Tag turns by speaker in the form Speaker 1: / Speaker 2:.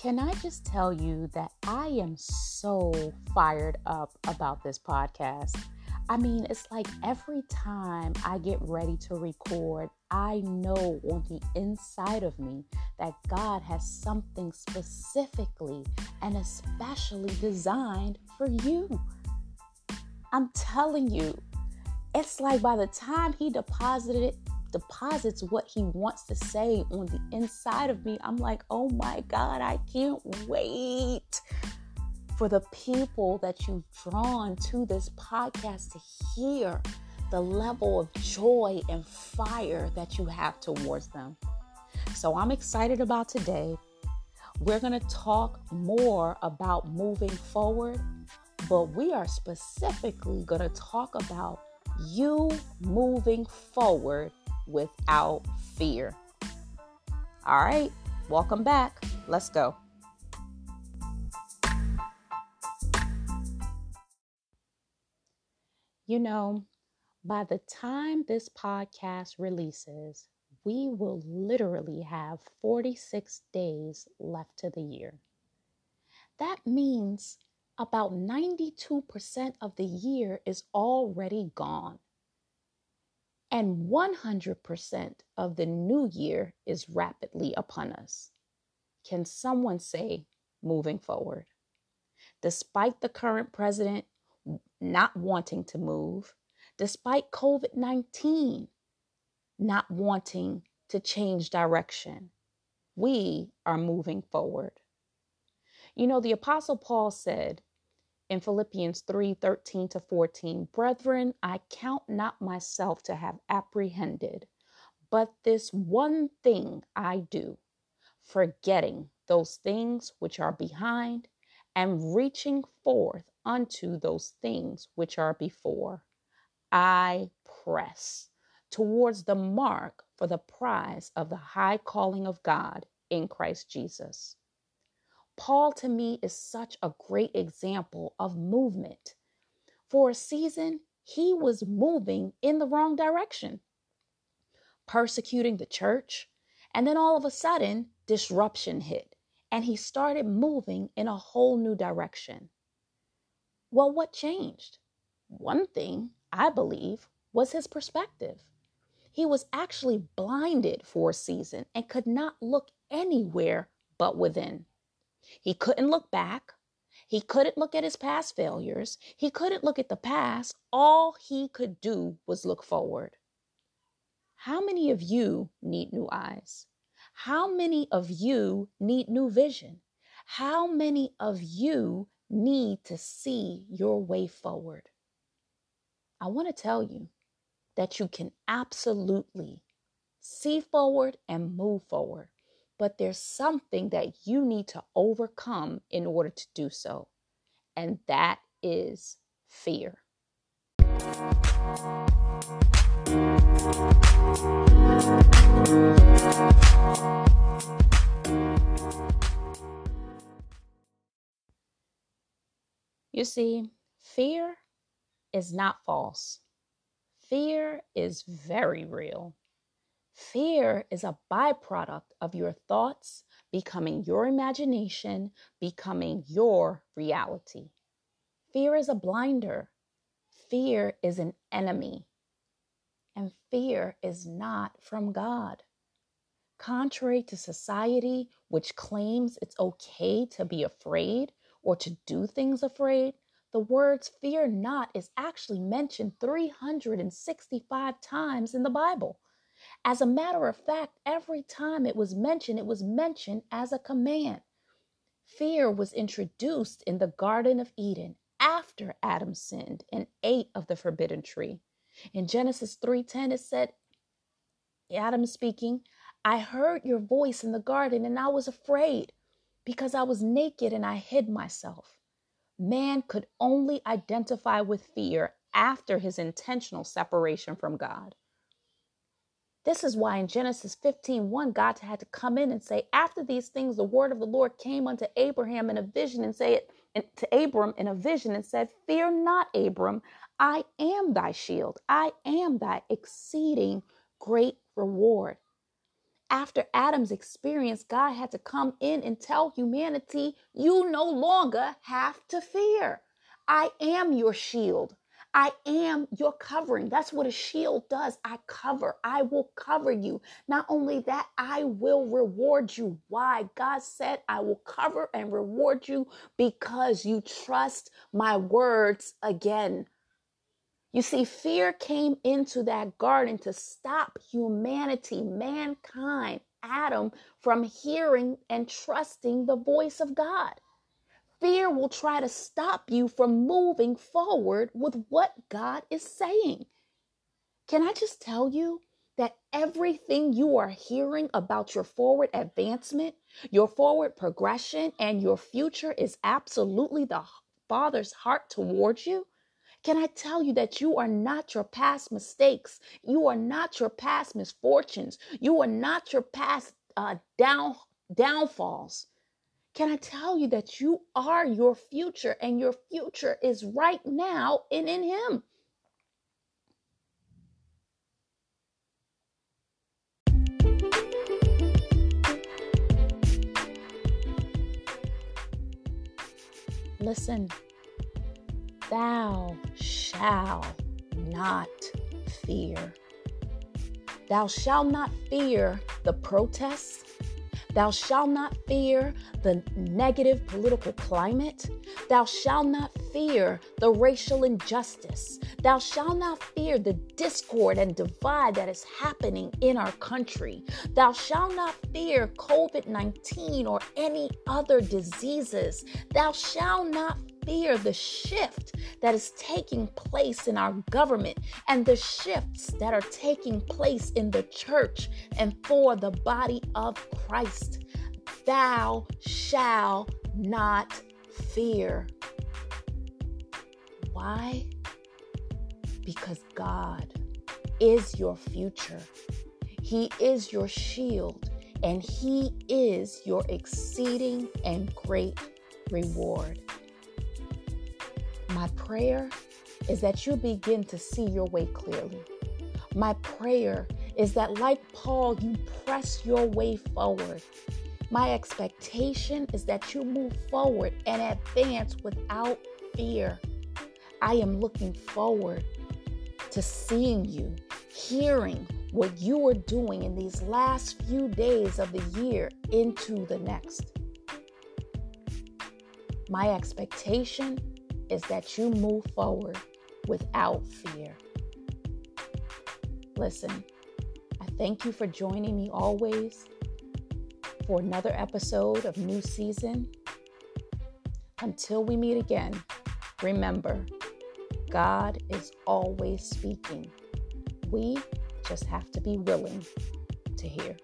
Speaker 1: Can I just tell you that I am so fired up about this podcast? I mean, it's like every time I get ready to record, I know on the inside of me that God has something specifically and especially designed for you. I'm telling you, it's like by the time He deposited it deposits what he wants to say on the inside of me. I'm like, oh my God, I can't wait for the people that you've drawn to this podcast to hear the level of joy and fire that you have towards them. So I'm excited about today. We're going to talk more about moving forward, but we are specifically going to talk about you moving forward without fear. All right, welcome back. Let's go. You know, by the time this podcast releases, we will literally have 46 days left to the year. That means about 92% of the year is already gone and 100% of the new year is rapidly upon us. Can someone say moving forward? Despite the current president not wanting to move, despite COVID 19 not wanting to change direction, we are moving forward. You know, the Apostle Paul said, in Philippians 3 13 to 14, Brethren, I count not myself to have apprehended, but this one thing I do, forgetting those things which are behind and reaching forth unto those things which are before. I press towards the mark for the prize of the high calling of God in Christ Jesus. Paul to me is such a great example of movement. For a season, he was moving in the wrong direction, persecuting the church. And then all of a sudden, disruption hit, and he started moving in a whole new direction. Well, what changed? One thing, I believe, was his perspective. He was actually blinded for a season and could not look anywhere but within. He couldn't look back. He couldn't look at his past failures. He couldn't look at the past. All he could do was look forward. How many of you need new eyes? How many of you need new vision? How many of you need to see your way forward? I want to tell you that you can absolutely see forward and move forward but there's something that you need to overcome in order to do so, and that is fear. You see, fear is not false. Fear is very real. Fear is a byproduct of your thoughts becoming your imagination, becoming your reality. Fear is a blinder. Fear is an enemy. And fear is not from God. Contrary to society, which claims it's okay to be afraid or to do things afraid, the words fear not is actually mentioned 365 times in the Bible. As a matter of fact, every time it was mentioned, it was mentioned as a command. Fear was introduced in the Garden of Eden after Adam sinned and ate of the forbidden tree. In Genesis 3:10 it said Adam speaking, I heard your voice in the garden and I was afraid because I was naked and I hid myself. Man could only identify with fear after his intentional separation from God. This is why in Genesis 15 1, God had to come in and say, After these things, the word of the Lord came unto Abraham in a vision and say it to Abram in a vision and said, Fear not, Abram, I am thy shield, I am thy exceeding great reward. after Adam's experience, God had to come in and tell humanity, you no longer have to fear. I am your shield. I am your covering. That's what a shield does. I cover. I will cover you. Not only that, I will reward you. Why? God said, I will cover and reward you because you trust my words again. You see, fear came into that garden to stop humanity, mankind, Adam, from hearing and trusting the voice of God. Fear will try to stop you from moving forward with what God is saying. Can I just tell you that everything you are hearing about your forward advancement, your forward progression, and your future is absolutely the Father's heart towards you? Can I tell you that you are not your past mistakes? You are not your past misfortunes. You are not your past uh, down downfalls. Can I tell you that you are your future and your future is right now and in Him? Listen, thou shalt not fear. Thou shalt not fear the protests Thou shalt not fear the negative political climate. Thou shalt not fear the racial injustice. Thou shalt not fear the discord and divide that is happening in our country. Thou shalt not fear COVID 19 or any other diseases. Thou shalt not fear the shift that is taking place in our government and the shifts that are taking place in the church and for the body of Christ. Thou shalt not fear. Why? Because God is your future. He is your shield, and He is your exceeding and great reward. My prayer is that you begin to see your way clearly. My prayer is that, like Paul, you press your way forward. My expectation is that you move forward and advance without fear. I am looking forward to seeing you, hearing what you are doing in these last few days of the year into the next. My expectation is that you move forward without fear. Listen, I thank you for joining me always for another episode of New Season. Until we meet again, remember, God is always speaking. We just have to be willing to hear.